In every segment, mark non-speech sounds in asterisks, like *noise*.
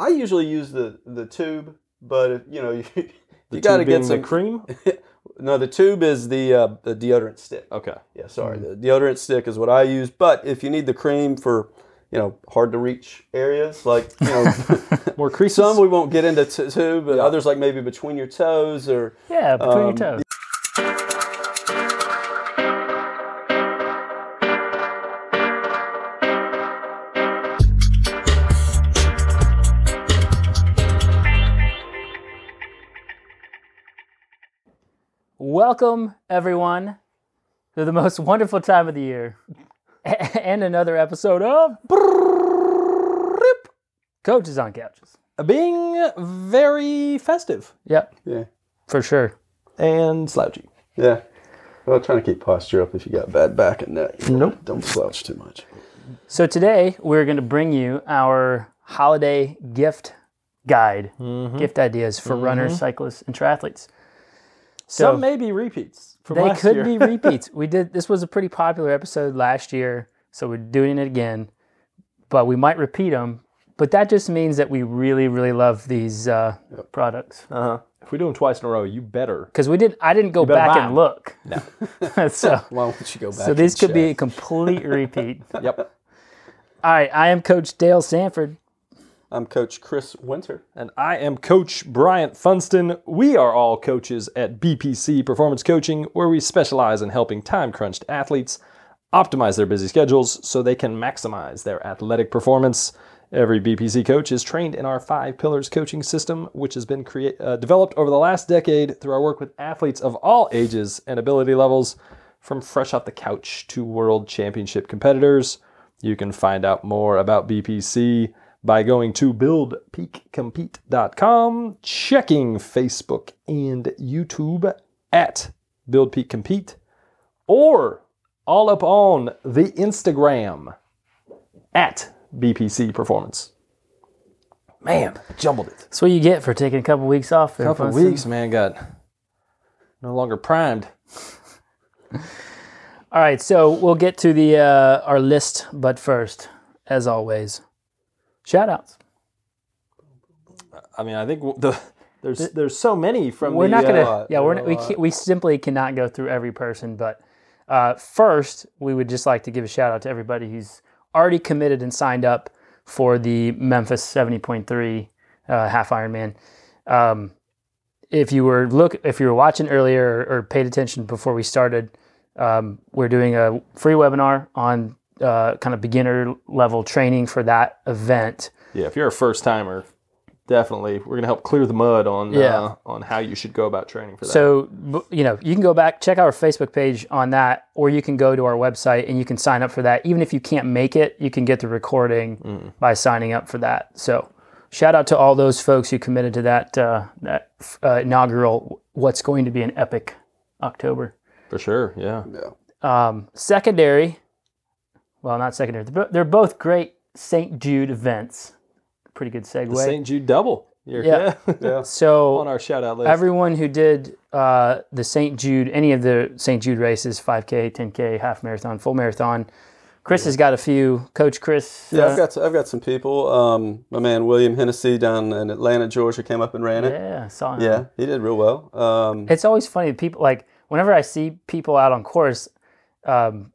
I usually use the the tube, but if, you know *laughs* you, you got to get the some cream. *laughs* no, the tube is the uh, the deodorant stick. Okay. Yeah, sorry, the deodorant stick is what I use. But if you need the cream for you know hard to reach areas like you know *laughs* More creases. some we won't get into t- tube, but others like maybe between your toes or Yeah, between Um, your toes. Welcome, everyone, to the most wonderful time of the year *laughs* and another episode of Coaches on Couches. being very festive Yep, yeah for sure. and slouchy. yeah. Well, trying to keep posture up if you got bad back and neck. Nope. Don't slouch too much. So today we're going to bring you our holiday gift guide, Mm-hmm. gift ideas for runners, cyclists, and triathletes. So Some may be repeats from they could year. be *laughs* repeats. We did this was a pretty popular episode last year, so we're doing it again. But we might repeat them. But that just means that we really, really love these uh, products uh-huh. If we do them twice in a row, you better. because we didn't. I didn't go back and look. No. *laughs* so, *laughs* Why don't you go back? so these and could be a complete repeat. Yep. All right, I am Coach Dale Sanford. I'm Coach Chris Winter. And I am Coach Bryant Funston. We are all coaches at BPC Performance Coaching, where we specialize in helping time crunched athletes optimize their busy schedules so they can maximize their athletic performance. Every BPC coach is trained in our five pillars coaching system, which has been create, uh, developed over the last decade through our work with athletes of all ages and ability levels, from fresh off the couch to world championship competitors. You can find out more about BPC by going to buildpeakcompete.com, checking Facebook and YouTube at Build Peak Compete, or all up on the Instagram at BPC Performance. Man, jumbled it. That's what you get for taking a couple weeks off. there, couple weeks, man, got no longer primed. *laughs* All right, so we'll get to the uh, our list, but first, as always, shout outs. I mean, I think the there's there's so many from We're the, not gonna, uh, yeah, we're not, we can't, we simply cannot go through every person, but uh, first, we would just like to give a shout out to everybody who's already committed and signed up for the Memphis seventy point three uh, half Ironman. Um, if you were look, if you were watching earlier or, or paid attention before we started, um, we're doing a free webinar on uh, kind of beginner level training for that event. Yeah, if you're a first timer, definitely we're gonna help clear the mud on Yeah. uh, on how you should go about training for that. So, you know, you can go back, check our Facebook page on that, or you can go to our website and you can sign up for that. Even if you can't make it, you can get the recording by signing up for that. So, shout out to all those folks who committed to that uh, that uh, inaugural, what's going to be an epic October. for sure, yeah. Yeah. Um, secondary, well, not secondary, they're they're both great St. Jude events. Pretty good segue. St. Jude double. You're, Yeah. *laughs* yeah. Yeah. *laughs* so, on our shout out list. everyone who did uh, the St. Jude, any of the St. Jude races, 5K, 10K, half marathon, full marathon. Chris has got a few. Coach Chris. Yeah, uh, I've got I've got some people. Um, my man William Hennessy down in Atlanta, Georgia, came up and ran it. yeah, saw him. Yeah, he did real well. Um, It's always funny. People like whenever I see people out on course, um,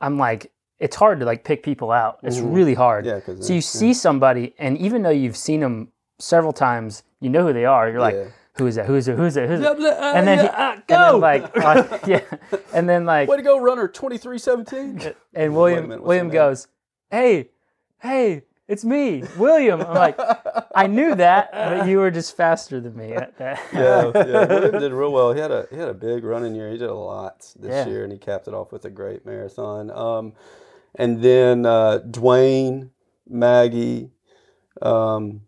I'm like, it's hard to like pick people out. It's really hard. Mm-hmm. yeah, because So you see somebody, and even though you've seen them several times, you know who they are. You're like, Yeah. who is that? Who is it? Who is it? Who's it? Yep, uh, And then, he, yeah, uh, and then go! like, *laughs* uh, yeah, and then like, way to go, runner twenty three seventeen. *laughs* and William minute, William goes, "Hey, hey, it's me, William." I'm like, *laughs* I knew that, but you were just faster than me. at that. yeah, yeah. William did real well. He had a he had a big running year. He did a lot this Yeah. year, and he capped it off with a great marathon. Um, and then uh, Dwayne, Maggie, um,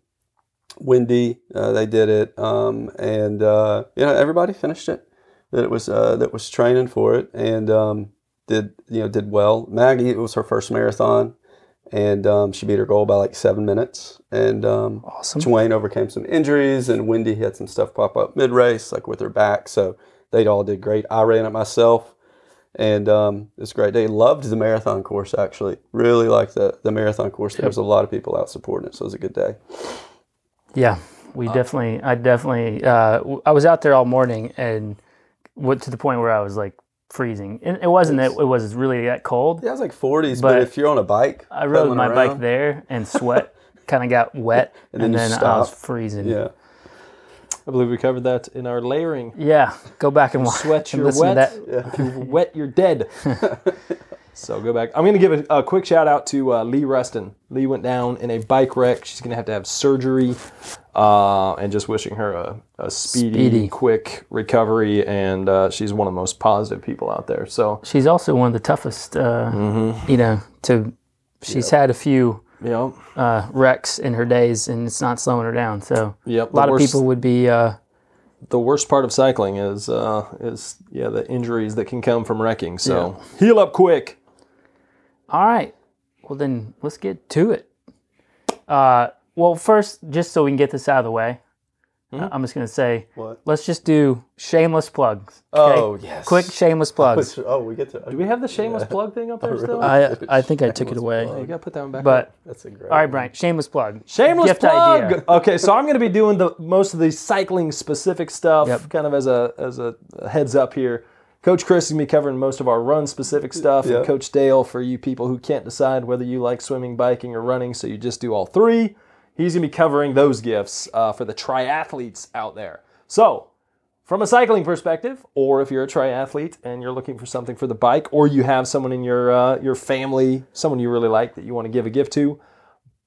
Wendy, uh, they did it, um, and uh, you know everybody finished it. That it was uh, that was training for it, and um, did you know did well. Maggie, it was her first marathon, and um, she beat her goal by like seven minutes. And um, Awesome. Dwayne overcame some injuries, and Wendy had some stuff pop up mid race, like with her back. So they all did great. I ran it myself, and um, it was a great day. Loved the marathon course actually. Really liked the the marathon course. There was a lot of people out supporting it, so it was a good day. Yeah, we definitely. I definitely. Uh, I was out there all morning and went to the point where I was like freezing. And it wasn't that it was really that cold. Yeah, it was like 40s, but, But if you're on a bike, I rode my bike there and sweat *laughs* kind of got wet, and then then, you I was freezing. Yeah. I believe we covered that in our layering. Yeah, go back and watch. Sweat, and you're wet. that. *laughs* If you're wet, you're dead. *laughs* so go back. I'm going to give a, a quick shout out to uh, Lee Reston. Lee went down in a bike wreck. She's going to have to have surgery. Uh, and just wishing her a, a speedy, Speedy. quick recovery. And uh, she's one of the most positive people out there. So, She's also one of the toughest. Uh, Mm-hmm. You know, to she's had a few know, uh, wrecks in her days, and it's not slowing her down. So Yep, a lot the of people would be. Uh, the worst part of cycling is uh, is yeah the injuries that can come from wrecking. So heal up quick. All right. Well, then let's get to it. Uh, well, first, just so we can get this out of the way, Mm-hmm. I'm just going to say, What? let's just do shameless plugs. okay? Oh, yes. Quick shameless *laughs* plugs. Oh, we get to. Do we have the shameless plug thing up *laughs* there still? I, I think I took it away. you gotta put that one back. up. But, That's a great. all right, Brian, shameless plug. Shameless Gift plug. idea. Okay, so I'm going to be doing the most of the cycling specific stuff, Yep. kind of as a as a heads up here. Coach Chris is going to be covering most of our run specific stuff, and Coach Dale for you people who can't decide whether you like swimming, biking, or running, so you just do all three. He's going to be covering those gifts uh, for the triathletes out there. So, from a cycling perspective, or if you're a triathlete and you're looking for something for the bike, or you have someone in your uh, your family, someone you really like that you want to give a gift to,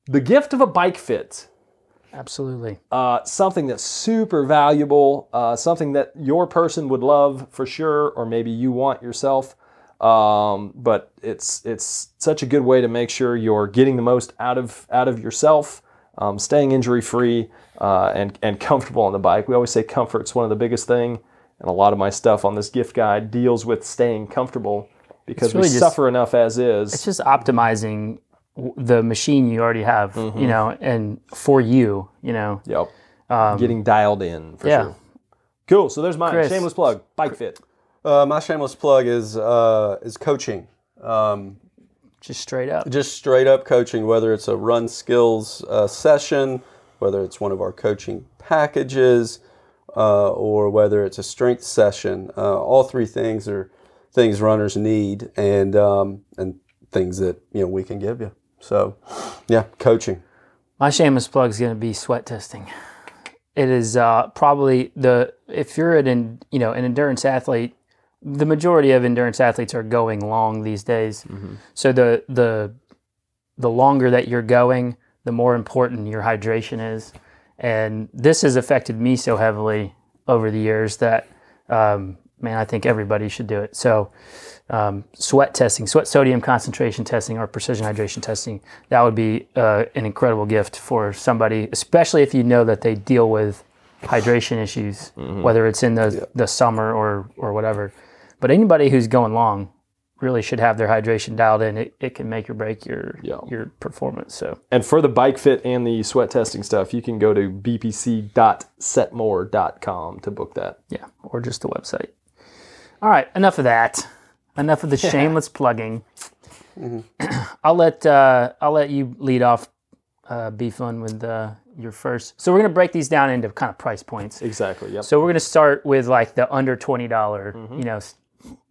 the gift of a bike fit Absolutely. uh, something that's super valuable, uh, something that your person would love for sure, or maybe you want yourself. Um, but it's it's such a good way to make sure you're getting the most out of out of yourself, um, staying injury free uh, and and *laughs* comfortable on the bike. We always say comfort's one of the biggest thing, and a lot of my stuff on this gift guide deals with staying comfortable because really we just- suffer enough as is. It's just optimizing the machine you already have, Mm-hmm. you know, and for you, you know. Yep. Getting dialed in for Um, yeah. sure. Cool. So there's mine. Chris. Shameless plug. Bike fit. Uh, my shameless plug is uh, is coaching. Um, Just straight up. just straight up coaching, whether it's a run skills uh, session, whether it's one of our coaching packages, uh, or whether it's a strength session. Uh, all three things are things runners need, and um, and things that you know we can give you. So, yeah, coaching. My shameless plug is going to be sweat testing. It is uh, probably the if you're an you know an endurance athlete, the majority of endurance athletes are going long these days. So the the the longer that you're going, the more important your hydration is, and this has affected me so heavily over the years that um, man, I think everybody should do it. So um, sweat testing, sweat sodium concentration testing, or precision hydration testing. That would be uh, an incredible gift for somebody, especially if you know that they deal with hydration issues, whether it's in the the summer or or whatever. But anybody who's going long really should have their hydration dialed in. It, it can make or break your Yeah. your performance. So And for the bike fit and the sweat testing stuff, you can go to bpc.setmore.com to book that. yeah, or just the website. All right, enough of that. Enough of the *laughs* shameless plugging. *clears throat* I'll let uh, I'll let you lead off. Uh, be fun with uh, your first. So we're gonna break these down into kind of price points. Exactly. Yep. So we're gonna start with like the under twenty Mm-hmm. you know,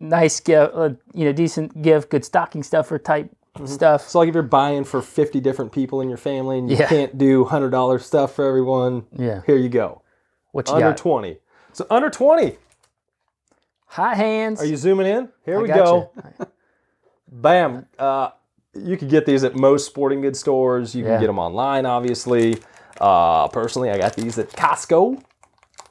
nice gift, uh, you know, decent gift, good stocking stuffer type stuff. So like if you're buying for 50 different people in your family and you Yeah. can't do $100 stuff for everyone, Yeah. here you go. What you Under got? 20. So under 20. Hot hands. Are you zooming in? Here I we go. *laughs* Bam. Uh, you can get these at most sporting goods stores. You can Yeah. get them online, obviously. Uh, personally, I got these at Costco,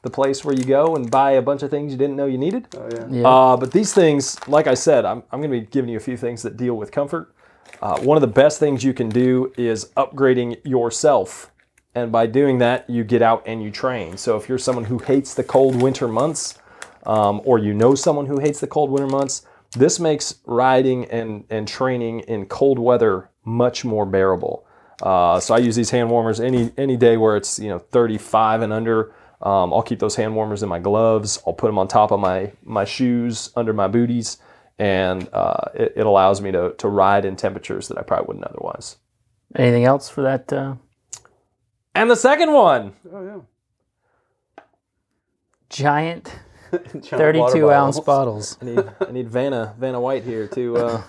the place where you go and buy a bunch of things you didn't know you needed. Oh yeah. Yeah. Uh, but these things, like I said, I'm, I'm going to be giving you a few things that deal with comfort. Uh, one of the best things you can do is upgrading yourself. And by doing that, you get out and you train. So if you're someone who hates the cold winter months, um, or you know someone who hates the cold winter months, this makes riding and, and training in cold weather much more bearable. Uh, so I use these hand warmers any any day where it's you know 35 and under. Um, I'll keep those hand warmers in my gloves. I'll put them on top of my my shoes under my booties, and uh, it, it allows me to to ride in temperatures that I probably wouldn't otherwise. Anything else for that? Uh, And the second one, Oh yeah. Giant *laughs* Giant 32 water ounce bottles. bottles. I need I need Vanna Vanna White here to. Uh,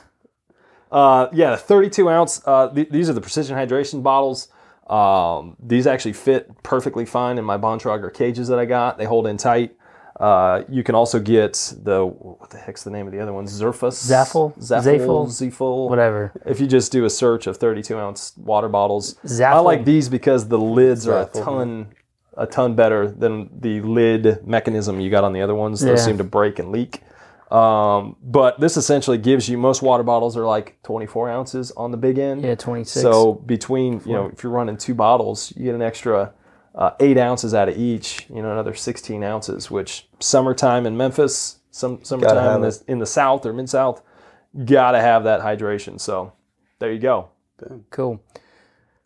*laughs* uh, yeah, 32 ounce. Uh, th- these are the precision hydration bottles. Um, these actually fit perfectly fine in my Bontrager cages that I got. They hold in tight. Uh, you can also get the what the heck's the name of the other one? Zerfus, Zaffel? Zaffel, Zaffel? Whatever. If you just do a search of 32 ounce water bottles, I like these because the lids are a ton, a ton better than the lid mechanism you got on the other ones. Those Yeah. seem to break and leak. Um, but this essentially gives you most water bottles are like 24 ounces on the big end. Yeah, 26. So between you know if you're running two bottles, you get an extra uh, eight ounces out of each. You know another 16 ounces, which summertime in Memphis, some summertime in the, in the south or mid south, gotta have that hydration. So there you go. cool.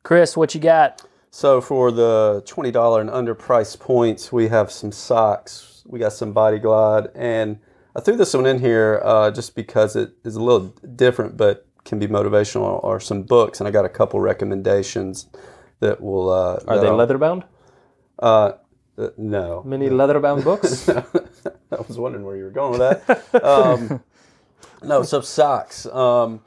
Chris, what you got? So for the twenty dollar and under price points, we have some socks. We got some Body Glide, and I threw this one in here uh, just because it is a little different, but can be motivational. Or some books, and I got a couple recommendations that will. Uh, Are they leather bound? Uh, uh, no, Many leather bound books? *laughs* I was wondering where you were going with that. Um, *laughs* no, so socks. Um,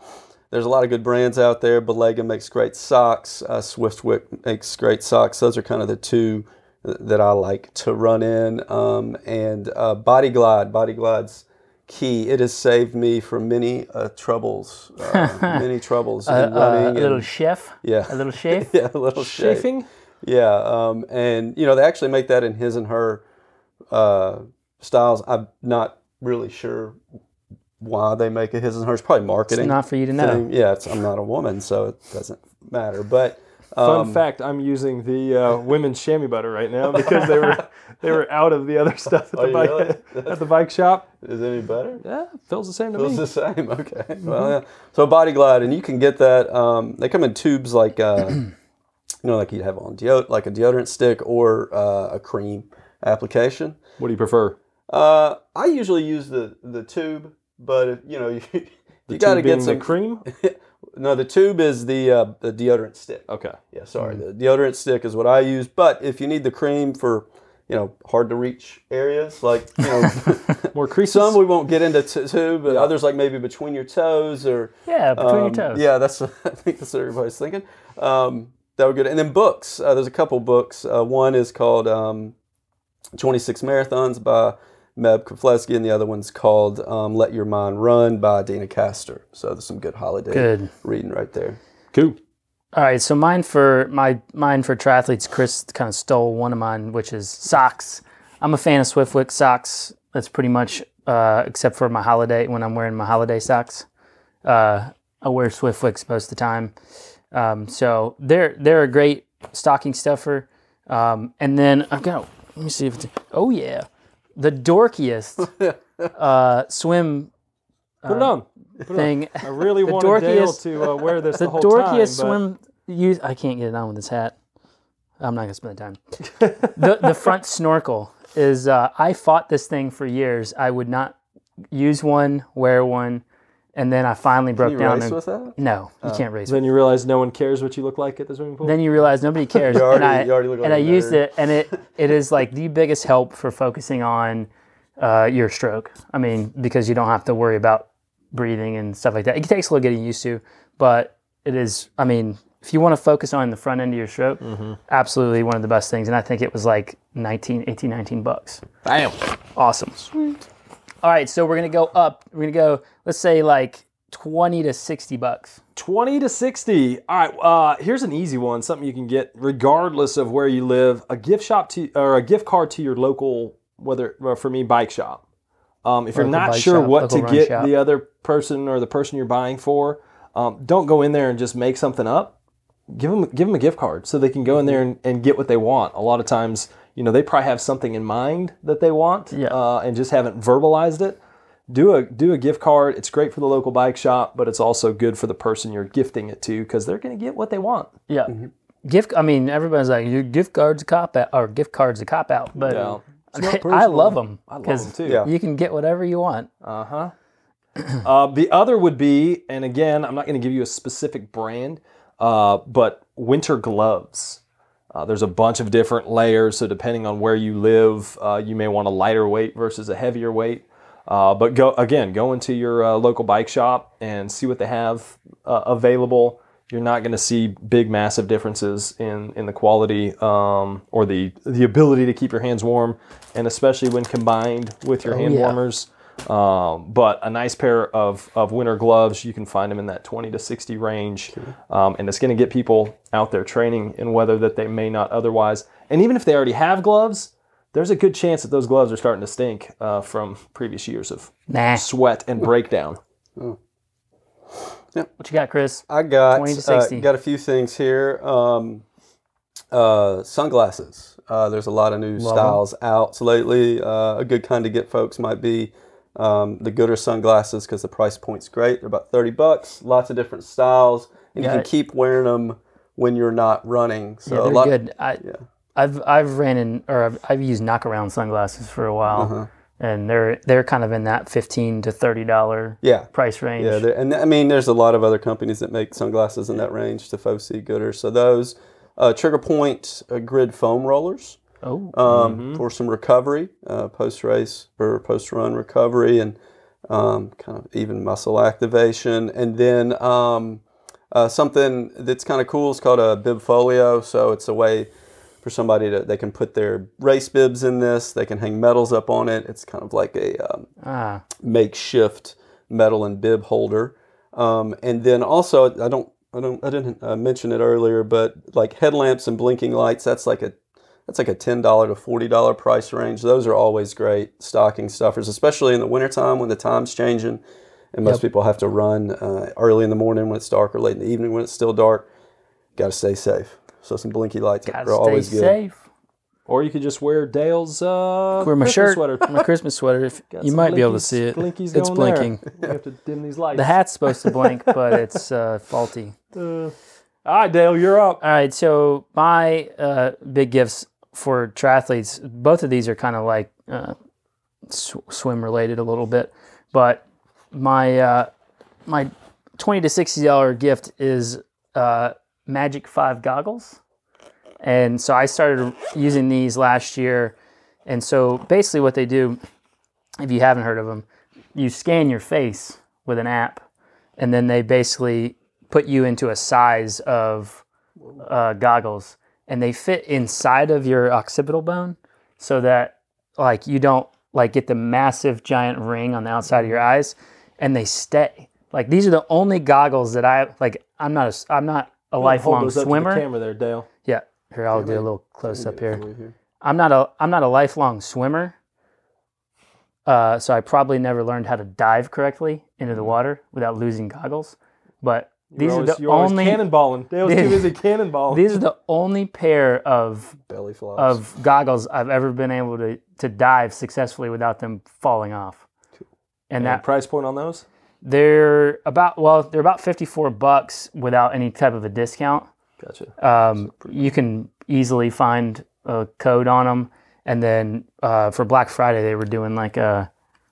there's a lot of good brands out there. Balega makes great socks. Uh, Swiftwick makes great socks. Those are kind of the two that I like to run in. Um, and uh, Body Glide. Body Glide's key. It has saved me from many uh, troubles. Uh, *laughs* many troubles in running. a little and, *laughs* chef? yeah. A little chef? yeah, a little shave. Chafing? Yeah, um, and you know they actually make that in his and her uh, styles. I'm not really sure why they make it his and hers. Probably marketing. Not for you to know. thing. Yeah, it's, I'm not a woman, so it doesn't matter. But Fun um, fact: I'm using the uh, women's chamois butter right now because they were *laughs* they were out of the other stuff at the bike really? *laughs* at the bike shop. is it any better? Yeah, feels the same to Feels me. Feels the same. *laughs* Okay. Well, yeah. So Body Glide, and you can get that. Um, they come in tubes like uh, *clears throat* you know, like you'd have on deod- like a deodorant stick or uh, a cream application. What do you prefer? Uh, I usually use the the tube, but if, you know you, you got to get some. the cream. *laughs* no, the tube is the uh, the deodorant stick. Okay. Yeah, sorry, the deodorant stick is what I use. But if you need the cream for you know hard to reach areas, like you know, *laughs* More creases. some we won't get into t- tube, but others like maybe between your toes or Yeah, between your um, toes. Yeah, that's *laughs* I think that's what everybody's thinking. Um, that would good. And then books. Uh, there's a couple books. Uh, one is called um, 26 Marathons by Meb Keflezighi, and the other one's called um, Let Your Mind Run by Dana Kastor. So there's some good holiday Good. reading right there. cool. All right, so mine for my mine for triathletes, Chris kind of stole one of mine, which is socks. I'm a fan of Swiftwick socks. That's pretty much uh, except for my holiday when I'm wearing my holiday socks. Uh, I wear Swiftwicks most of the time, um, so they're they're a great stocking stuffer. Um, and then I've got let me see if it's, oh yeah, the dorkiest *laughs* uh, swim Put it on. thing. I really *laughs* The wanted Dale dorkiest- to uh, wear this the the, whole dorkiest time. but- swim use I can't get it on with this hat. I'm not gonna spend the time. the the *laughs* front snorkel is uh, I fought this thing for years. I would not use one, wear one, and then I finally broke You down. race and- with that? no, you can't race. Then you realize no one cares what you look like at the swimming pool. Then you realize nobody *laughs* cares. You already- and I, you already look like and I a used it, and it it is like the biggest help for focusing on uh, your stroke. I mean, because you don't have to worry about breathing and stuff like that. It takes a little getting used to, but it is. I mean, if you want to focus on the front end of your stroke, absolutely one of the best things. And I think it was like 19, 18, 19 bucks. Bam. Awesome. Sweet. All right, so we're gonna go up. We're gonna go. Let's say like twenty to sixty bucks. 20 to 60. All right, uh, here's an easy one, something you can get regardless of where you live, a gift shop to or a gift card to your local whether well, for me bike shop. Um, if you're not sure shop, what to get shop. the other person or the person you're buying for, um, don't go in there and just make something up. Give them give them a gift card so they can go in there and, and get what they want. A lot of times, you know, they probably have something in mind that they want Yeah. uh, and just haven't verbalized it do a do a gift card. It's great for the local bike shop, but it's also good for the person you're gifting it to because they're going to get what they want. Yeah. Gift. I mean, everybody's like, your gift card's a cop out, or gift card's a cop out. But Yeah. I love them I love because them too. Yeah. you can get whatever you want. Uh huh. *clears throat* uh, the other would be, and again, I'm not going to give you a specific brand, uh, but winter gloves. Uh, there's a bunch of different layers, so depending on where you live, uh, you may want a lighter weight versus a heavier weight. Uh, but go again, go into your uh, local bike shop and see what they have uh, available. You're not going to see big, massive differences in in the quality um, or the the ability to keep your hands warm, and especially when combined with your hand yeah. warmers. Um, but a nice pair of, of winter gloves, you can find them in that 20 to 60 range. Um, and it's going to get people out there training in weather that they may not otherwise. And even if they already have gloves, there's a good chance that those gloves are starting to stink uh, from previous years of Nah. sweat and breakdown. What you got, Chris? I got 20 to uh, got a few things here. Um, uh, sunglasses. Uh, there's a lot of new styles out lately. Uh, a good kind to get folks might be um, the Goodr sunglasses because the price point's great. They're about thirty bucks. Lots of different styles, and you can it. keep wearing them when you're not running. So Yeah, they're lot. good. I, I've I've ran in or I've, I've used knockaround sunglasses for a while, Uh-huh. and they're they're kind of in that fifteen to thirty dollar Yeah. price range. Yeah, and I mean, there's a lot of other companies that make sunglasses in that range. Tifosi, Goodr. So those uh, Trigger Point uh, grid foam rollers. Oh, um, for some recovery, uh, post race or post run recovery, and um, kind of even muscle activation. And then um, uh, something that's kind of cool is called a bib folio. So it's a way for somebody to they can put their race bibs in this. They can hang medals up on it. It's kind of like a um, ah, makeshift medal and bib holder. Um, and then also, I don't, I don't, I didn't uh, mention it earlier, but like headlamps and blinking lights, that's like a, that's like a ten dollar to forty dollar price range. Those are always great stocking stuffers, especially in the wintertime when the time's changing, and most people have to run uh, early in the morning when it's dark or late in the evening when it's still dark. Got to stay safe. So some blinky lights gotta are always good. safe. Or you could just wear Dale's uh, Wear my Christmas shirt, sweater. my Christmas sweater. If Got you some might be able to see it, blinkies it's going there. blinking. You have to dim these lights. The hat's supposed to blink, *laughs* but it's uh, faulty. Uh, all right, Dale, you're up. All right, so my uh, big gifts for triathletes, both of these are kind of like uh, sw- swim related a little bit, but my uh, my twenty to sixty dollar gift is uh, Magic Five goggles, and so I started using these last year, and so basically what they do, if you haven't heard of them, you scan your face with an app, and then they basically put you into a size of uh, goggles, and they fit inside of your occipital bone, so that like you don't like get the massive giant ring on the outside of your eyes, and they stay. Like these are the only goggles that I like. I'm not a I'm not a lifelong those up to the swimmer. camera there, Dale. Yeah, here I'll do a little close up here. Here. I'm not a I'm not a lifelong swimmer. Uh, so I probably never learned how to dive correctly into the water without losing goggles. But these You're are the only cannonballing. Dale's too busy *laughs* cannonballing. these are the only pair of Belly flops. of goggles I've ever been able to to dive successfully without them falling off. And And that price point on those? they're about well they're about 54 bucks without any type of a discount. Gotcha. Um, you can easily find a code on them, and then uh, for Black Friday they were doing like a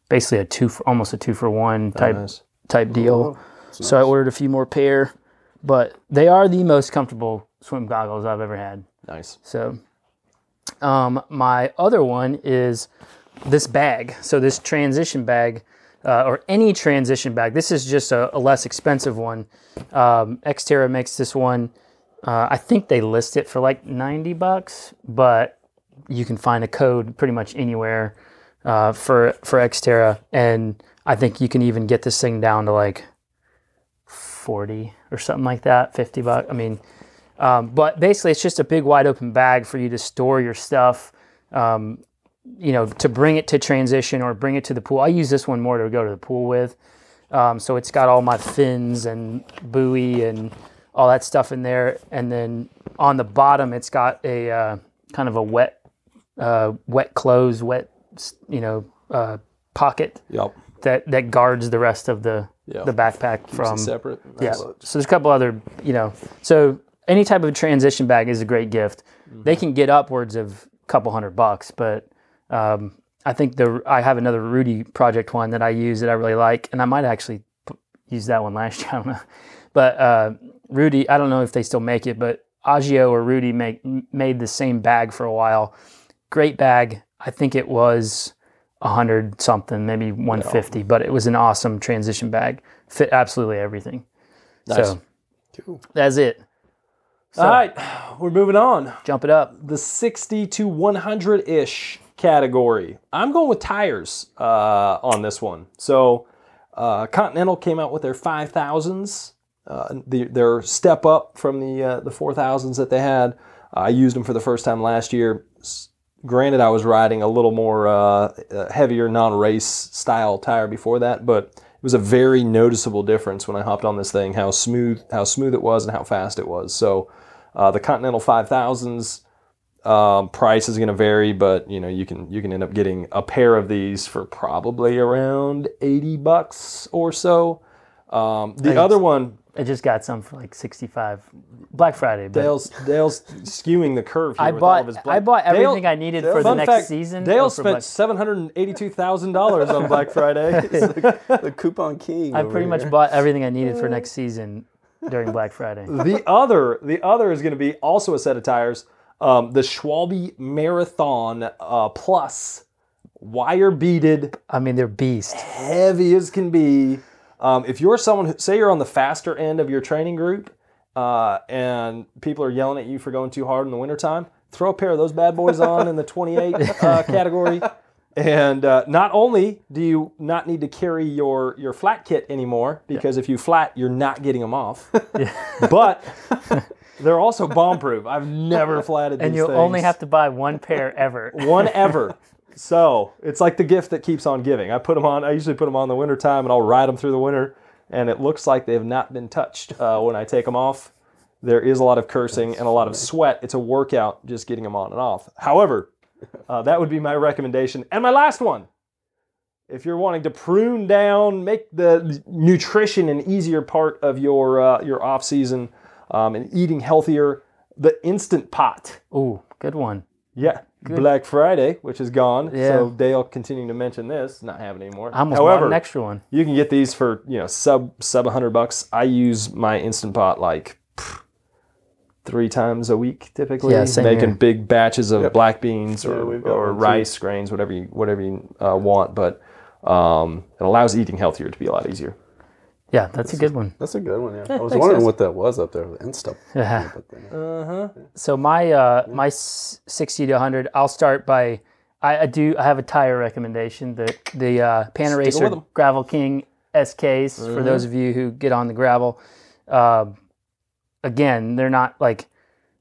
basically a two for, almost a two for one type nice. type deal. So I ordered a few more pair, but they are the most comfortable swim goggles I've ever had. Nice. So, um, my other one is this bag. So this transition bag, uh, or any transition bag. This is just a, a less expensive one. Um, Xterra makes this one. Uh, I think they list it for like ninety bucks, but you can find a code pretty much anywhere uh, for for Xterra, and I think you can even get this thing down to like forty or something like that, fifty bucks. I mean, um, but basically, it's just a big wide open bag for you to store your stuff. Um, you know, to bring it to transition or bring it to the pool. I use this one more to go to the pool with. Um, so it's got all my fins and buoy and all that stuff in there. And then on the bottom, it's got a uh, kind of a wet, uh, wet clothes, wet, you know, uh, pocket Yep. that that guards the rest of the Yeah. the backpack from separate. yeah. So there's a couple other, you know, so any type of transition bag is a great gift. They can get upwards of a couple hundred bucks, but um, I think the I have another Rudy project one that I use that I really like, and I might actually p- use that one last *laughs* year. I don't know, but uh, Rudy, I don't know if they still make it, but Agio or Rudy make, made the same bag for a while. Great bag. I think it was a hundred something, maybe one fifty, but it was an awesome transition bag. Fit absolutely everything. Nice. So Cool. that's it. So All right, we're moving on. jump it up. The 60 to 100 ish category. I'm going with tires uh, on this one. So, uh, Continental came out with their 5000s, uh, the, their step up from the uh, the 4000s that they had. I used them for the first time last year. S- Granted, I was riding a little more uh, uh, heavier non-race style tire before that, but it was a very noticeable difference when I hopped on this thing. How smooth, how smooth it was, and how fast it was. So, uh, the Continental 5000s um, price is going to vary, but you know you can you can end up getting a pair of these for probably around eighty bucks or so. Um, the Thanks. other one, I just got some for like sixty five. Black Friday. But Dale's Dale's skewing the curve here I with all of bought his I black- bought Dale- everything I needed for the Fun next fact, season. Dale or for spent Black- seven hundred and eighty-two thousand dollars on Black *laughs* Friday. *laughs* The coupon king. I over pretty much here. bought everything I needed for next *laughs* season during Black Friday. the other the other is going to be also a set of tires. Um, the Schwalbe Marathon uh, Plus wire beaded I mean, they're beast. heavy as can be. Um, if you're someone who, say you're on the faster end of your training group uh, and people are yelling at you for going too hard in the wintertime, throw a pair of those bad boys on in the *laughs* 28 uh, category. And uh, not only do you not need to carry your, your flat kit anymore, because if you flat, you're not getting them off, *laughs* but they're also bomb proof. I've never flatted And these And you'll only have to buy one pair ever. one ever. *laughs* So it's like the gift that keeps on giving. I put them on. I usually put them on in the winter time, and I'll ride them through the winter, and it looks like they have not been touched uh, when I take them off. There is a lot of cursing and a lot of sweat. It's a workout just getting them on and off. However, uh, that would be my recommendation. And my last one. If you're wanting to prune down, make the nutrition an easier part of your uh, your off season, um, and eating healthier, the Instant Pot. Ooh, good one. Yeah, Black Friday, which is gone. Yeah. So Dale continuing to mention this, not having anymore. I almost However, an extra one. you can get these for you know sub sub hundred bucks. I use my instant pot like pff, three times a week typically, Yeah, same making here. big batches of black beans or, we've or one too. rice grains, whatever you whatever you uh, want. But um, it allows eating healthier to be a lot easier. Yeah, that's a good one. That's a good one. Yeah. I was wondering guys. what that was up there. The Insta. *laughs* Yeah. But then- So my uh, my sixty to hundred, I'll start by. I, I do. I have a tire recommendation. The the uh, with Panaracer 'em. Gravel King SKs for those of you who get on the gravel. Um, again, they're not like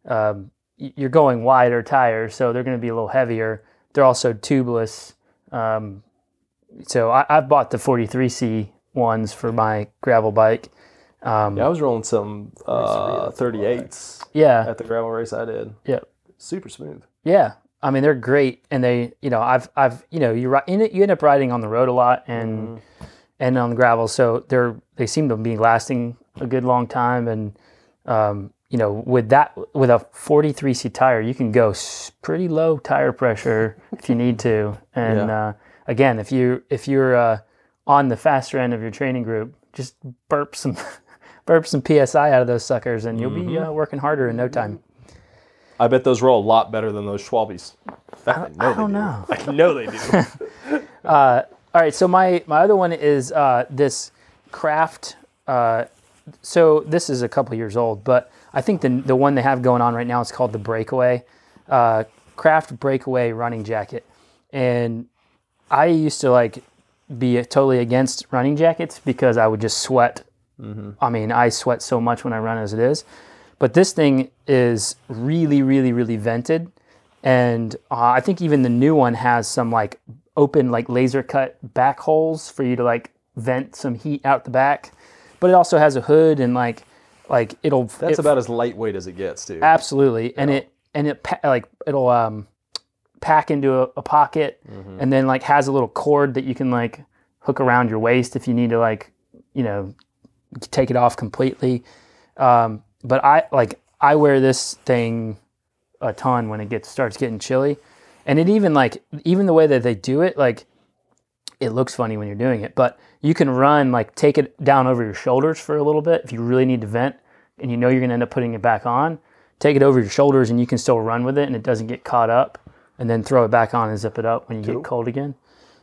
um, you're going wider tires, so they're going to be a little heavier. They're also tubeless. Um, so I, I've bought the 43C ones for my gravel bike. Um, Yeah, I was rolling some uh, 38s yeah, at the gravel race I did. yeah. Super smooth. Yeah, I mean they're great, and they, you know, I've, I've, you know, you ri- you end- you end up riding on the road a lot and and on the gravel, so they're they seem to be lasting a good long time, and um, you know, with that with a 43C tire, you can go pretty low tire pressure if you need to, *laughs* and uh, again, if you if you're uh, on the faster end of your training group, just burp some *laughs* burp some psi out of those suckers, and you'll be uh, working harder in no time. I bet those roll a lot better than those Schwalbes. I, I don't they know. *laughs* I know they do. *laughs* All right, so my my other one is uh, this craft. Uh, so this is a couple years old, but I think the the one they have going on right now is called the Breakaway, uh, Craft Breakaway running jacket, and I used to like be totally against running jackets because I would just sweat. I mean, I sweat so much when I run as it is, but this thing is really, really, really vented, and uh, I think even the new one has some like open like laser cut back holes for you to like vent some heat out the back, but it also has a hood and like like it'll That's it- about as lightweight as it gets, too. absolutely. And it and it like it'll um pack into a, a pocket and then like has a little cord that you can like hook around your waist if you need to like you know take it off completely. Um, but i like i wear this thing a ton when it gets starts getting chilly. And it even like even the way that they do it like it looks funny when you're doing it. But you can run like take it down over your shoulders for a little bit if you really need to vent and you know you're going to end up putting it back on. Take it over your shoulders and you can still run with it and it doesn't get caught up and then throw it back on and zip it up when you get cold again.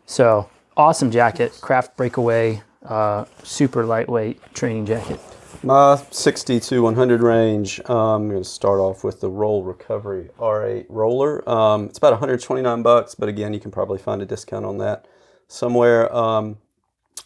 So awesome jacket, craft breakaway, uh, super lightweight training jacket. My 60 to 100 range, um, I'm going to start off with the Roll Recovery R8 roller. Um, it's about 129 bucks, but again, you can probably find a discount on that somewhere. Um,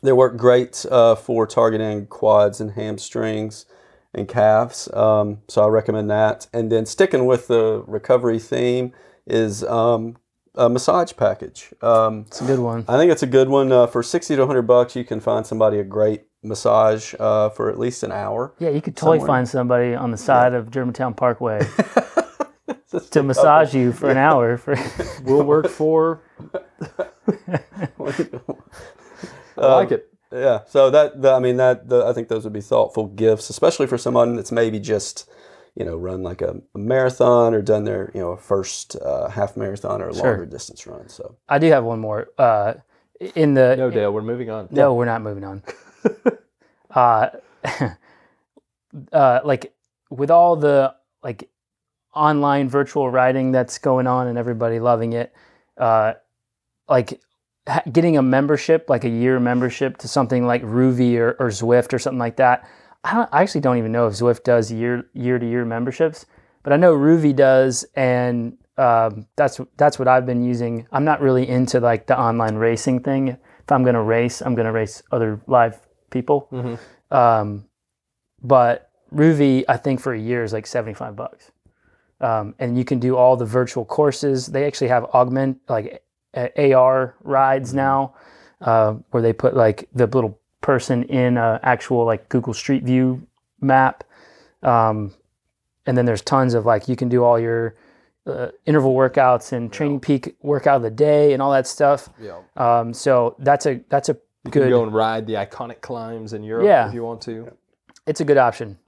they work great uh, for targeting quads and hamstrings and calves, um, so I recommend that. And then sticking with the recovery theme is um, a massage package. Um, It's a good one. I think it's a good one. Uh, for 60 to 100 bucks, you can find somebody a great massage uh, for at least an hour. Yeah, you could totally somewhere. find somebody on the side of Germantown Parkway *laughs* to massage you for an hour. For *laughs* Will work for. *laughs* I like it. Yeah, so that, the, I mean that the, I think those would be thoughtful gifts, especially for someone that's maybe just you know run like a, a marathon or done their you know first uh, half marathon or a longer distance run. So I do have one more. Uh, in the No, Dale, we're moving on. No, we're not moving on. *laughs* uh, *laughs* uh, like with all the like online virtual riding that's going on and everybody loving it, uh, like ha- getting a membership, like a year membership to something like Rouvy or, or Zwift or something like that. I, don't, I actually don't even know if Zwift does year year to year memberships, but I know Rouvy does, and um, that's that's what I've been using. I'm not really into like the online racing thing. If I'm gonna race, I'm gonna race other live people. Um, but Rouvy, I think for a year is like 75 bucks, um, and you can do all the virtual courses. They actually have augment like AR rides now, uh, where they put like the little person in a actual like Google Street View map. Um, and then there's tons of like you can do all your uh, interval workouts and training peak workout of the day and all that stuff. Yeah. Um, so that's a that's a You good can go and ride the iconic climbs in Europe Yeah. if you want to. it's a good option.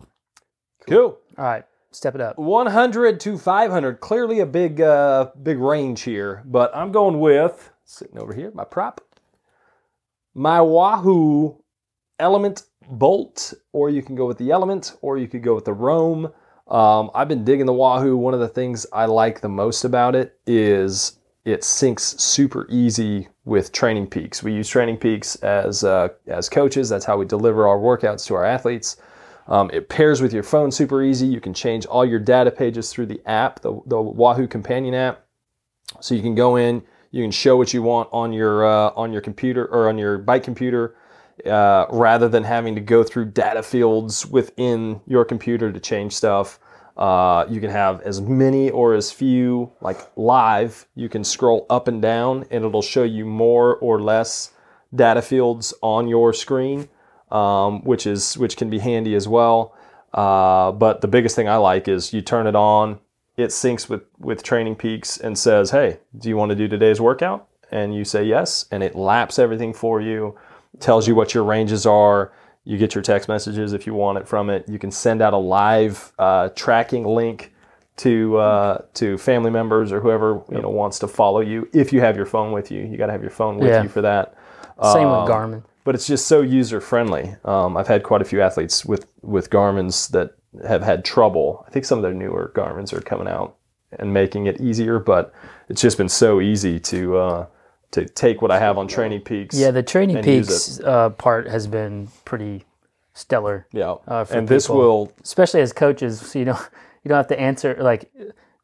Cool. All right, step it up. 100 to 500. Clearly a big, uh, big range here, but I'm going with sitting over here, my prop, my Wahoo Element Bolt, or you can go with the Element, or you could go with the Roam. Um, I've been digging the Wahoo. One of the things I like the most about it is it syncs super easy with Training Peaks. We use Training Peaks as uh, as coaches. That's how we deliver our workouts to our athletes. Um, it pairs with your phone super easy. You can change all your data pages through the app, the, the Wahoo Companion app. So you can go in, you can show what you want on your uh, on your computer or on your bike computer, uh, rather than having to go through data fields within your computer to change stuff. Uh, you can have as many or as few, like live. You can scroll up and down, and it'll show you more or less data fields on your screen, um, which is which can be handy as well. Uh, but the biggest thing I like is you turn it on, it syncs with with Training Peaks and says, "Hey, do you want to do today's workout?" And you say yes, and it laps everything for you, tells you what your ranges are. You get your text messages if you want it from it. You can send out a live uh, tracking link to uh, to family members or whoever you know wants to follow you. If you have your phone with you, you got to have your phone with Yeah. you for that. Same Um, with Garmin. but it's just so user friendly. Um, I've had quite a few athletes with with Garmin's that have had trouble. I think some of their newer Garmin's are coming out and making it easier, but it's just been so easy to uh, to take what I have on Training Peaks. Yeah, the Training Peaks uh, part has been pretty stellar, yeah. uh, for and this people. will especially as coaches. So you don't *laughs* you don't have to answer like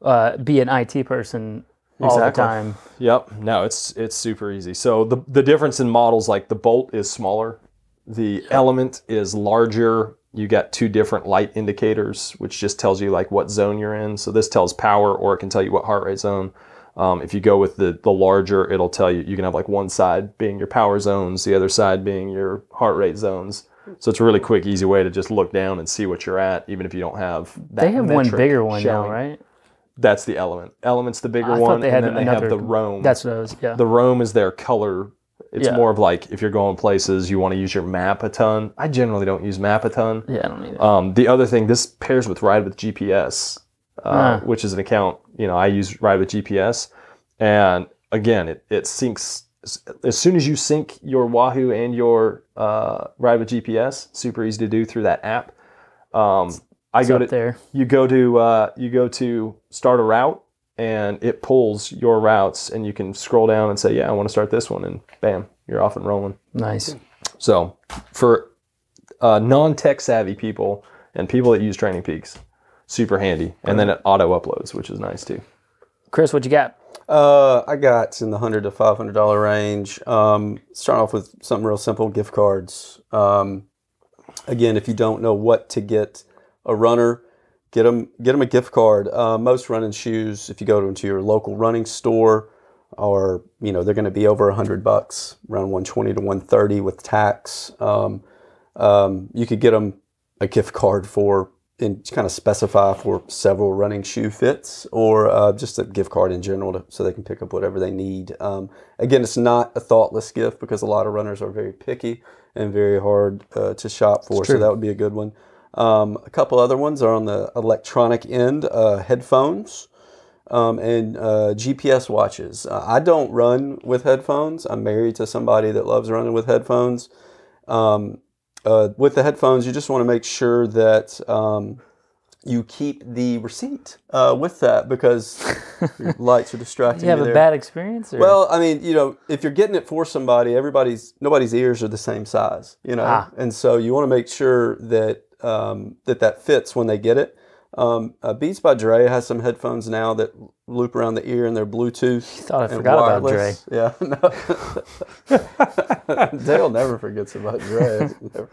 uh, be an IT person all the time. Yep. No, it's it's super easy. So the the difference in models, like the Bolt is smaller, the Element is larger. You got two different light indicators, which just tells you like what zone you're in. So this tells power, or it can tell you what heart rate zone. Um, if you go with the the larger, it'll tell you you can have like one side being your power zones, the other side being your heart rate zones. So it's a really quick, easy way to just look down and see what you're at, even if you don't have. That They have one bigger one now, right? That's the Element. Element's the bigger I thought one, they had and then they another- have the Roam. That's what I was. Yeah. The Roam is their color. It's Yeah. more of like if you're going places, you want to use your map a ton. I generally don't use map a ton. yeah, I don't need it. Um, the other thing, this pairs with Ride with GPS, uh, which is an account. You know, I use Ride with GPS, and again, it it syncs as soon as you sync your Wahoo and your uh, Ride with GPS. Super easy to do through that app. Um, I It's go to there. you go to uh, you go to start a route and it pulls your routes and you can scroll down and say yeah i want to start this one and bam you're off and rolling Nice. so for uh, non-tech savvy people and people that use training peaks super handy and then it auto uploads which is nice too Chris, what you got? Uh, I got in the hundred to five hundred dollar range. Um, starting off with something real simple: gift cards. Um, again, if you don't know what to get a runner, get them get them a gift card. Uh, most running shoes, if you go into your local running store, are you know they're going to be over a hundred bucks, around one twenty to one thirty with tax. Um, um, you could get them a gift card for and kind of specify for several running shoe fits or uh, just a gift card in general to, so they can pick up whatever they need. Um, again, it's not a thoughtless gift because a lot of runners are very picky and very hard uh, to shop for. So that would be a good one. Um, a couple other ones are on the electronic end uh, headphones. Um, and uh, GPS watches. Uh, I don't run with headphones. I'm married to somebody that loves running with headphones. Um, uh, with the headphones, you just want to make sure that um, you keep the receipt uh, with that because *laughs* your lights are distracting Did you have you a there. bad experience? Or? Well, I mean, you know, if you're getting it for somebody, everybody's nobody's ears are the same size, you know, Ah. and so you want to make sure that um, that that fits when they get it. Um, uh, Beats by Dre has some headphones now that loop around the ear and they're Bluetooth. thought I forgot about Dre. Yeah, *laughs* no. *laughs* Dale never forgets about Dre. *laughs*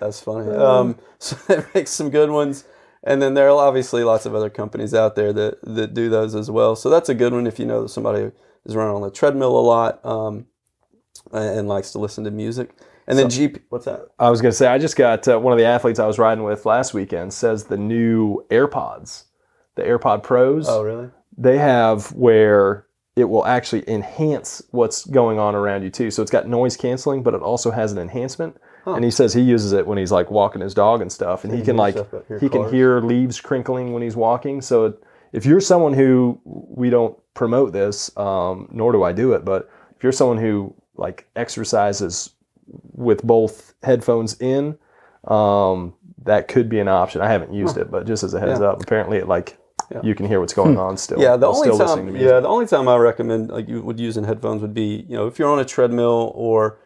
That's funny. Um, so they make some good ones. And then there are obviously lots of other companies out there that, that do those as well. So that's a good one if you know that somebody is running on the treadmill a lot um, and, and likes to listen to music. And then GP, what's that? i was going to say i just got uh, one of the athletes i was riding with last weekend says the new airpods the airpod pros Oh, really? they have where it will actually enhance what's going on around you too. So it's got noise canceling, but it also has an enhancement. And he says he uses it when he's like walking his dog and stuff, and he can like stuff, but hear he can hear leaves crinkling when he's walking. So it, if you're someone who we don't promote this, um, nor do I do it, but if you're someone who like exercises with both headphones in, um, that could be an option. I haven't used it, but just as a heads Yeah. up, apparently it like you can hear what's going on still. Yeah, the only still listening to time, yeah, the only time I recommend like you would use in headphones would be you know if you're on a treadmill or,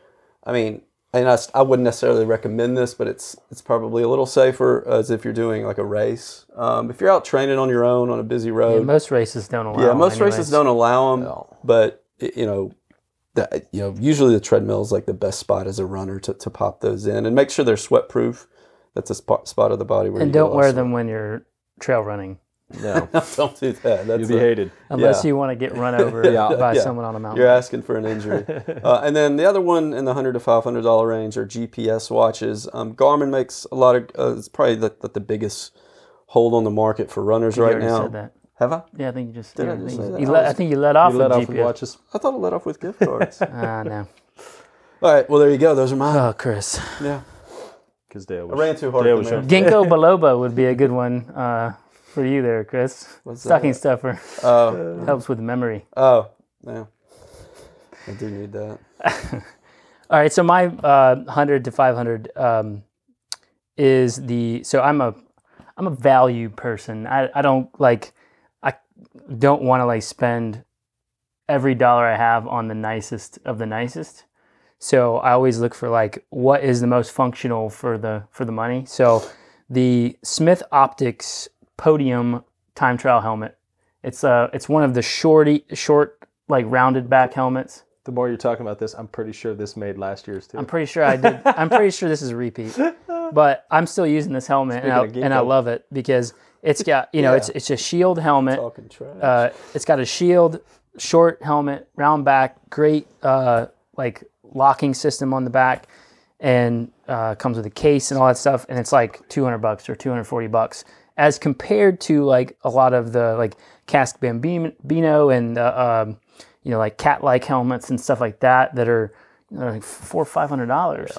I mean, and I, s- I wouldn't necessarily recommend this, but it's it's probably a little safer as if you're doing like a race. Um, if you're out training on your own on a busy Yeah, road, most races don't allow. yeah, them most anyways. races don't allow them, but it, you know. That, you know, usually the treadmill is like the best spot as a runner to, to pop those in and make sure they're sweat proof. That's a spot, spot of the body where And you get a don't wear of them when you're trail running, No, *laughs* *laughs* don't do that. That's you'll be a- hated. unless Yeah. you want to get run *laughs* over Yeah. by Yeah. someone on a mountain. You're asking for an injury. uh, and then the other one in the hundred to five hundred dollar range are GPS watches. Um, Garmin makes a lot of. Uh, it's probably the, the, the biggest hold on the market for runners You right already now. Said that. Have I? Yeah, I think you just. Did yeah, I I, just think say you, that? you I let, was- I think you let off You let with off with watches. I thought I let off with gift cards. All *laughs* Ah, no. All right. Well, there you go. Those are mine. Oh, Chris. yeah. Because Dale was, I ran too hard. Dale was the showing- Ginkgo *laughs* biloba would be a good one uh, for you there, Chris. What's Stocking that? stuffer Oh, *laughs* helps with memory. oh, yeah. I do need that. All right, so my uh, 100 to 500 um, is the so I'm a I'm a value person. I, I don't like I don't want to like spend every dollar I have on the nicest of the nicest. So I always look for like what is the most functional for the for the money. So the Smith Optics Podium time trial helmet. It's uh it's one of the shorty short like rounded back helmets. The more you're talking about this, I'm pretty sure this made last year's too. I'm pretty sure I did. I'm pretty sure this is a repeat, *laughs* but I'm still using this helmet and I, and I love it because it's got you know it's it's a shield helmet. Talking trash. Uh, it's got a shield, short helmet, round back, great uh, like locking system on the back, and uh, comes with a case and all that stuff. And it's like 200 bucks or 240 bucks as compared to like a lot of the like Kask Bambino and uh, um, you know like Catlike helmets and stuff like that that are you know, like four or five hundred dollars.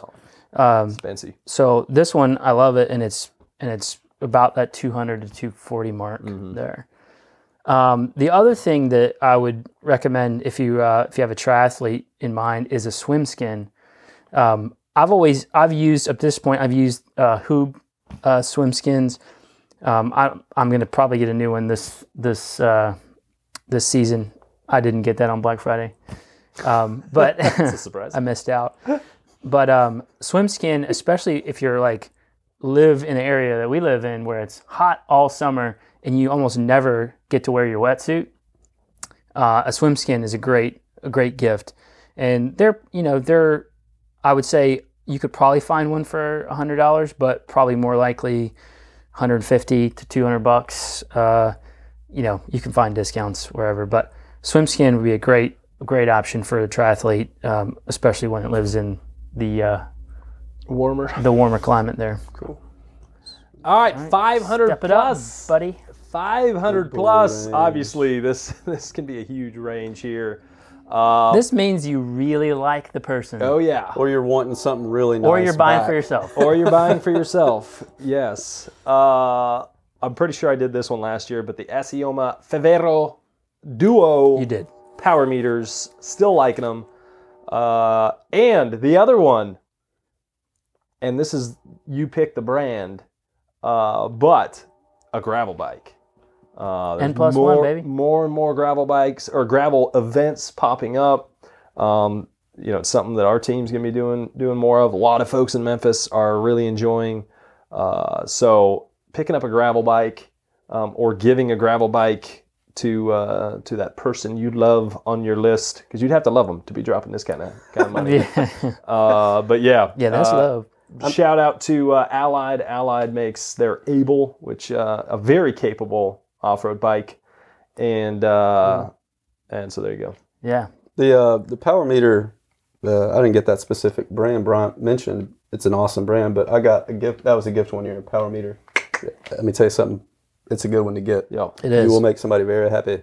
fancy. So this one, I love it, and it's and it's about that 200 to 240 mark there. Um, the other thing that I would recommend if you uh, if you have a triathlete in mind is a swim skin. Um, I've always I've used up to this point I've used uh, Huub uh, swim skins. Um, I, I'm gonna probably get a new one this this uh, this season. I didn't get that on Black Friday, um, *laughs* but a surprise. *laughs* I missed out. But um, swim skin, especially if you're like live in the area that we live in where it's hot all summer and you almost never get to wear your wetsuit, uh, a swim skin is a great a great gift. And they're you know they're I would say you could probably find one for hundred dollars, but probably more likely 150 to 200 bucks. Uh, you know you can find discounts wherever, but swim skin would be a great great option for a triathlete, um, especially when it lives in the uh, Warmer. the warmer climate there. Cool. All right, 500 Step plus. up, buddy. 500 plus. range. Obviously, this *laughs* this can be a huge range here. Uh, This means you really like the person, oh yeah. Or you're wanting something really nice. or you're buying back. for yourself. or you're *laughs* buying for yourself. Yes. Uh, I'm pretty sure I did this one last year, but the Assioma Favero Duo You did. power meters, still liking them. Uh, and the other one, and this is you pick the brand, uh, but a gravel bike. Uh, N plus one, more- baby. More and more gravel bikes or gravel events popping up. Um, you know, it's something that our team's gonna be doing doing more of. A lot of folks in Memphis are really enjoying. Uh, so picking up a gravel bike um, or giving a gravel bike to uh, to that person you love on your list because you'd have to love them to be dropping this kind of kind of money. *laughs* yeah, uh, but yeah, yeah, that's uh, love. Shout out to uh, Allied. Allied makes their Able, which uh, a very capable off-road bike, and uh, and so there you go. Yeah, The uh, the power meter, uh, I didn't get that specific brand Bryant mentioned. It's an awesome brand, but I got a gift. That was a gift one year. Power meter. Let me tell you something. It's a good one to get. Yeah, it You will make somebody very happy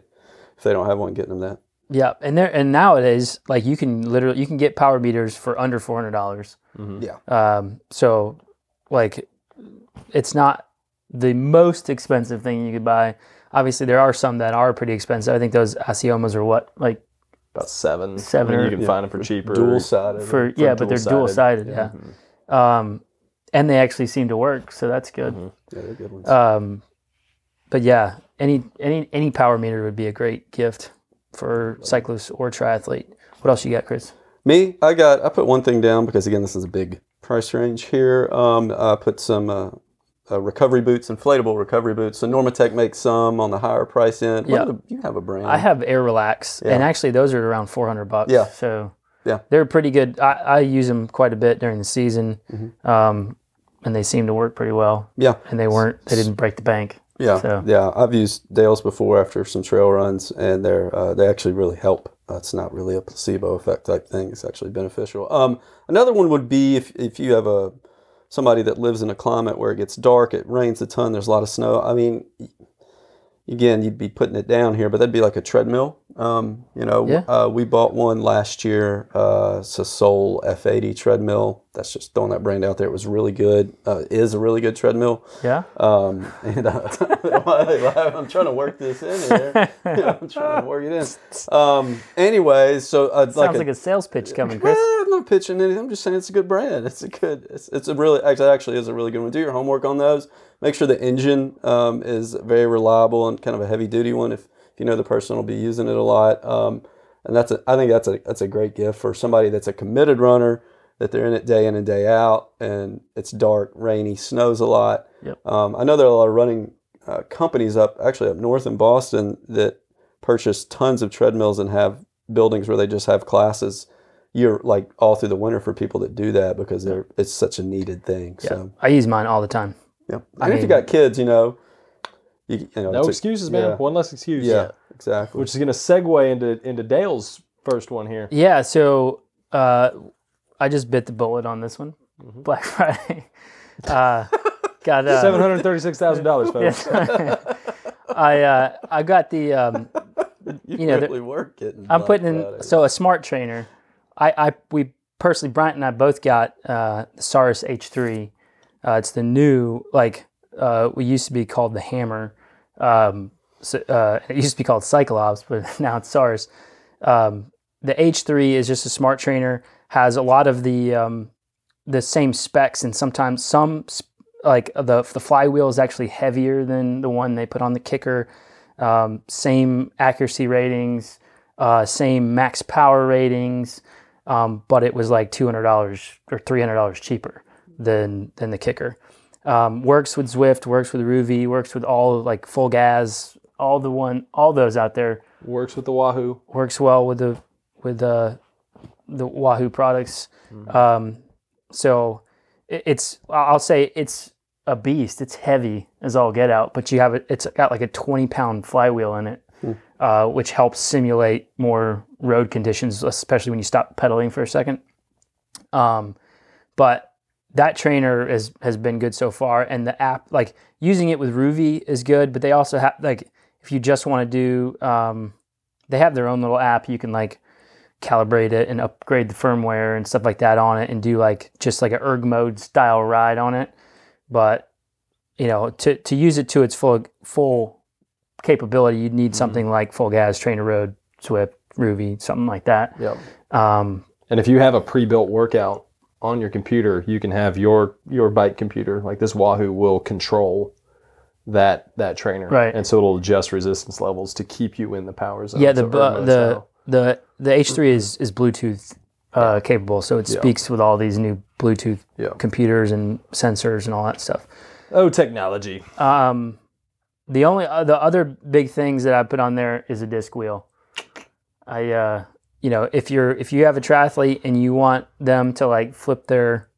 if they don't have one. Getting them that. Yeah, and there and nowadays, like you can literally you can get power meters for under four hundred dollars. Yeah. Um, so like it's not the most expensive thing you could buy. Obviously, there are some that are pretty expensive. I think those Assiomas are what like about seven. Seven or- you can find them for cheaper. Dual sided. for, yeah, but they're dual sided. Yeah, um, and they actually seem to work, so that's good. Yeah, they're good ones. Um, but yeah, any any any power meter would be a great gift for cyclists or triathlete. What else you got, Chris? Me, I got. I put one thing down because again, this is a big price range here. Um, I put some uh, uh, recovery boots, inflatable recovery boots. So Normatec makes some on the higher price end. What Yeah. the- you have a brand. I have Air Relax, and actually those are around four hundred bucks. Yeah. so Yeah. they're pretty good. I, I use them quite a bit during the season, Mm-hmm. um, and they seem to work pretty well. Yeah. and they weren't. They didn't break the bank. Yeah, So- yeah. I've used Dale's before after some trail runs, and they're uh, they actually really help. Uh, it's not really a placebo effect type thing. It's actually beneficial. Um, another one would be if if you have a somebody that lives in a climate where it gets dark, it rains a ton, there's a lot of snow. I mean, again, you'd be putting it down here, but that'd be like a treadmill. Um, you know, Yeah. uh, we bought one last year. Uh, it's a Sole F80 treadmill. That's just throwing that brand out there. It was really good. Uh, is a really good treadmill. Yeah, Um, *laughs* and uh, *laughs* I'm trying to work this in here. *laughs* I'm trying to work it in. Um, anyways, so uh, sounds like, like, a, a sales pitch coming, Chris. I'm not pitching anything. I'm just saying it's a good brand. It's a good. It's, it's a really actually actually is a really good one. Do your homework on those. Make sure the engine um, is very reliable and kind of a heavy duty one. If you know the person will be using it a lot. Um, and that's a, I think that's a that's a great gift for somebody that's a committed runner that they're in it day in and day out, and it's dark, rainy, snows a lot. Yep. Um, I know there are a lot of running uh, companies up actually up north in Boston that purchase tons of treadmills and have buildings where they just have classes year like all through the winter for people that do that because they're it's such a needed thing. So I use mine all the time. yeah, I and if you got kids, you know, you, you know, No it's a- excuses, man. Yeah, One less excuse. yeah, exactly. Which is going to segue into into Dale's first one here. Yeah, so uh, I just bit the bullet on this one. Mm-hmm. Black Friday. *laughs* Uh, got uh, Seven hundred thirty-six thousand dollars, folks. *laughs* I uh, I got the um, *laughs* you, you know, really work getting. I'm putting in Friday. so a smart trainer. I, I we personally Bryant and I both got uh, the Saris H3. Uh, it's the new like uh, we used to be called the Hammer. Um, so, uh, it used to be called CycleOps, but *laughs* now it's Saris. Um, the H3 is just a smart trainer. Has a lot of the um, the same specs and sometimes some like the the flywheel is actually heavier than the one they put on the Kickr. Um, same accuracy ratings, uh, same max power ratings, um, but it was like two hundred dollars or three hundred dollars cheaper than than the Kickr. Um, works with Zwift, works with Rouvy, works with all like FulGaz, all the one, all those out there Works with the Wahoo. works well with the with the the Wahoo products. Um, so it, it's I'll say it's a beast. It's heavy as all get out, but you have it. It's got like a twenty pound flywheel in it, uh, which helps simulate more road conditions, especially when you stop pedaling for a second. Um, but that trainer has has been good so far, and the app like using it with Rouvy is good. But they also have like if you just want to do, um, they have their own little app. You can like calibrate it and upgrade the firmware and stuff like that on it, and do like just like a erg mode style ride on it. But you know, to to use it to its full full capability, you'd need something like FulGaz, trainer road, Zwift, Rouvy, something like that. Yep. Um, And if you have a pre-built workout on your computer, you can have your your bike computer, like this Wahoo, will control that that trainer, Right. And so it'll adjust resistance levels to keep you in the power zone. Yeah, the bu- the the the H three is is Bluetooth uh, capable, so it speaks with all these new Bluetooth Yeah. computers and sensors and all that stuff. oh technology. Um, the only uh, the other big things that I put on there is a disc wheel. I uh, you know if you're if you have a triathlete and you want them to like flip their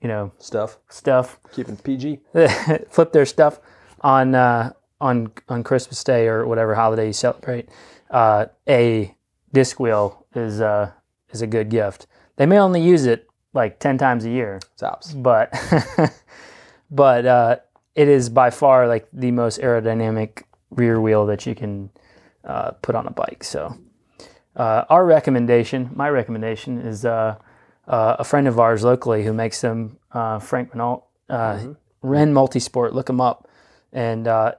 you know stuff. stuff Keeping PG. *laughs* flip their stuff on uh, on on Christmas Day or whatever holiday you celebrate, uh, a disc wheel is uh, is a good gift. They may only use it like ten times a year, Tops. but *laughs* but uh, it is by far like the most aerodynamic rear wheel that you can uh, put on a bike. So uh, our recommendation, my recommendation, is uh, uh, a friend of ours locally who makes them, uh, Frank Renault, uh, Ren Multisport. Look him up. And uh,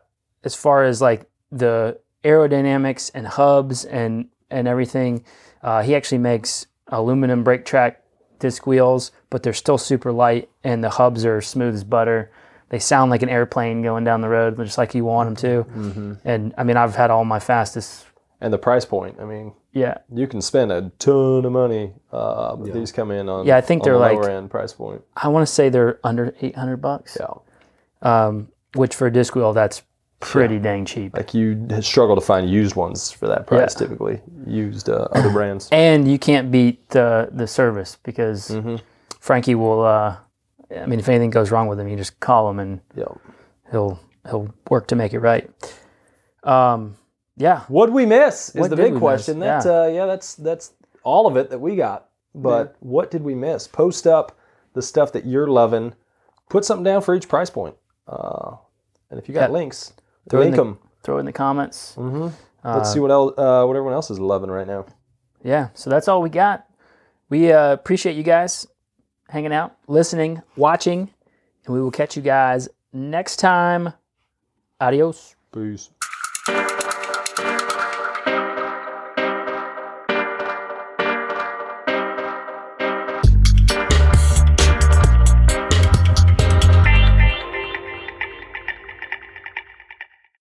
as far as like the aerodynamics and hubs and and everything, uh, he actually makes aluminum brake track disc wheels, but they're still super light, and the hubs are smooth as butter. They sound like an airplane going down the road, just like you want them to. And I mean, I've had all my fastest. And the price point. I mean, Yeah, you can spend a ton of money, uh, but these come in on Yeah, I think they're the like- lower end price point. I want to say they're under eight hundred bucks. Yeah, Um, which for a disc wheel, that's pretty dang cheap. like you struggle to find used ones for that price. Yeah. Typically, used uh, other brands. and you can't beat the the service because Frankie will. Uh, I mean, if anything goes wrong with him, you just call him and Yeah. he'll he'll work to make it right. Um, yeah, What'd we miss? Is What the big we miss? question. That Yeah. uh, yeah, that's that's all of it that we got. But what did we miss? Post up the stuff that you're loving. Put something down for each price point. Uh, and if you got Yeah. links, Throw in the- them. throw in the comments. Let's see what else, uh, what everyone else is loving right now. Yeah, so that's all we got. We uh, appreciate you guys hanging out, listening, watching, and we will catch you guys next time. Adios. Peace.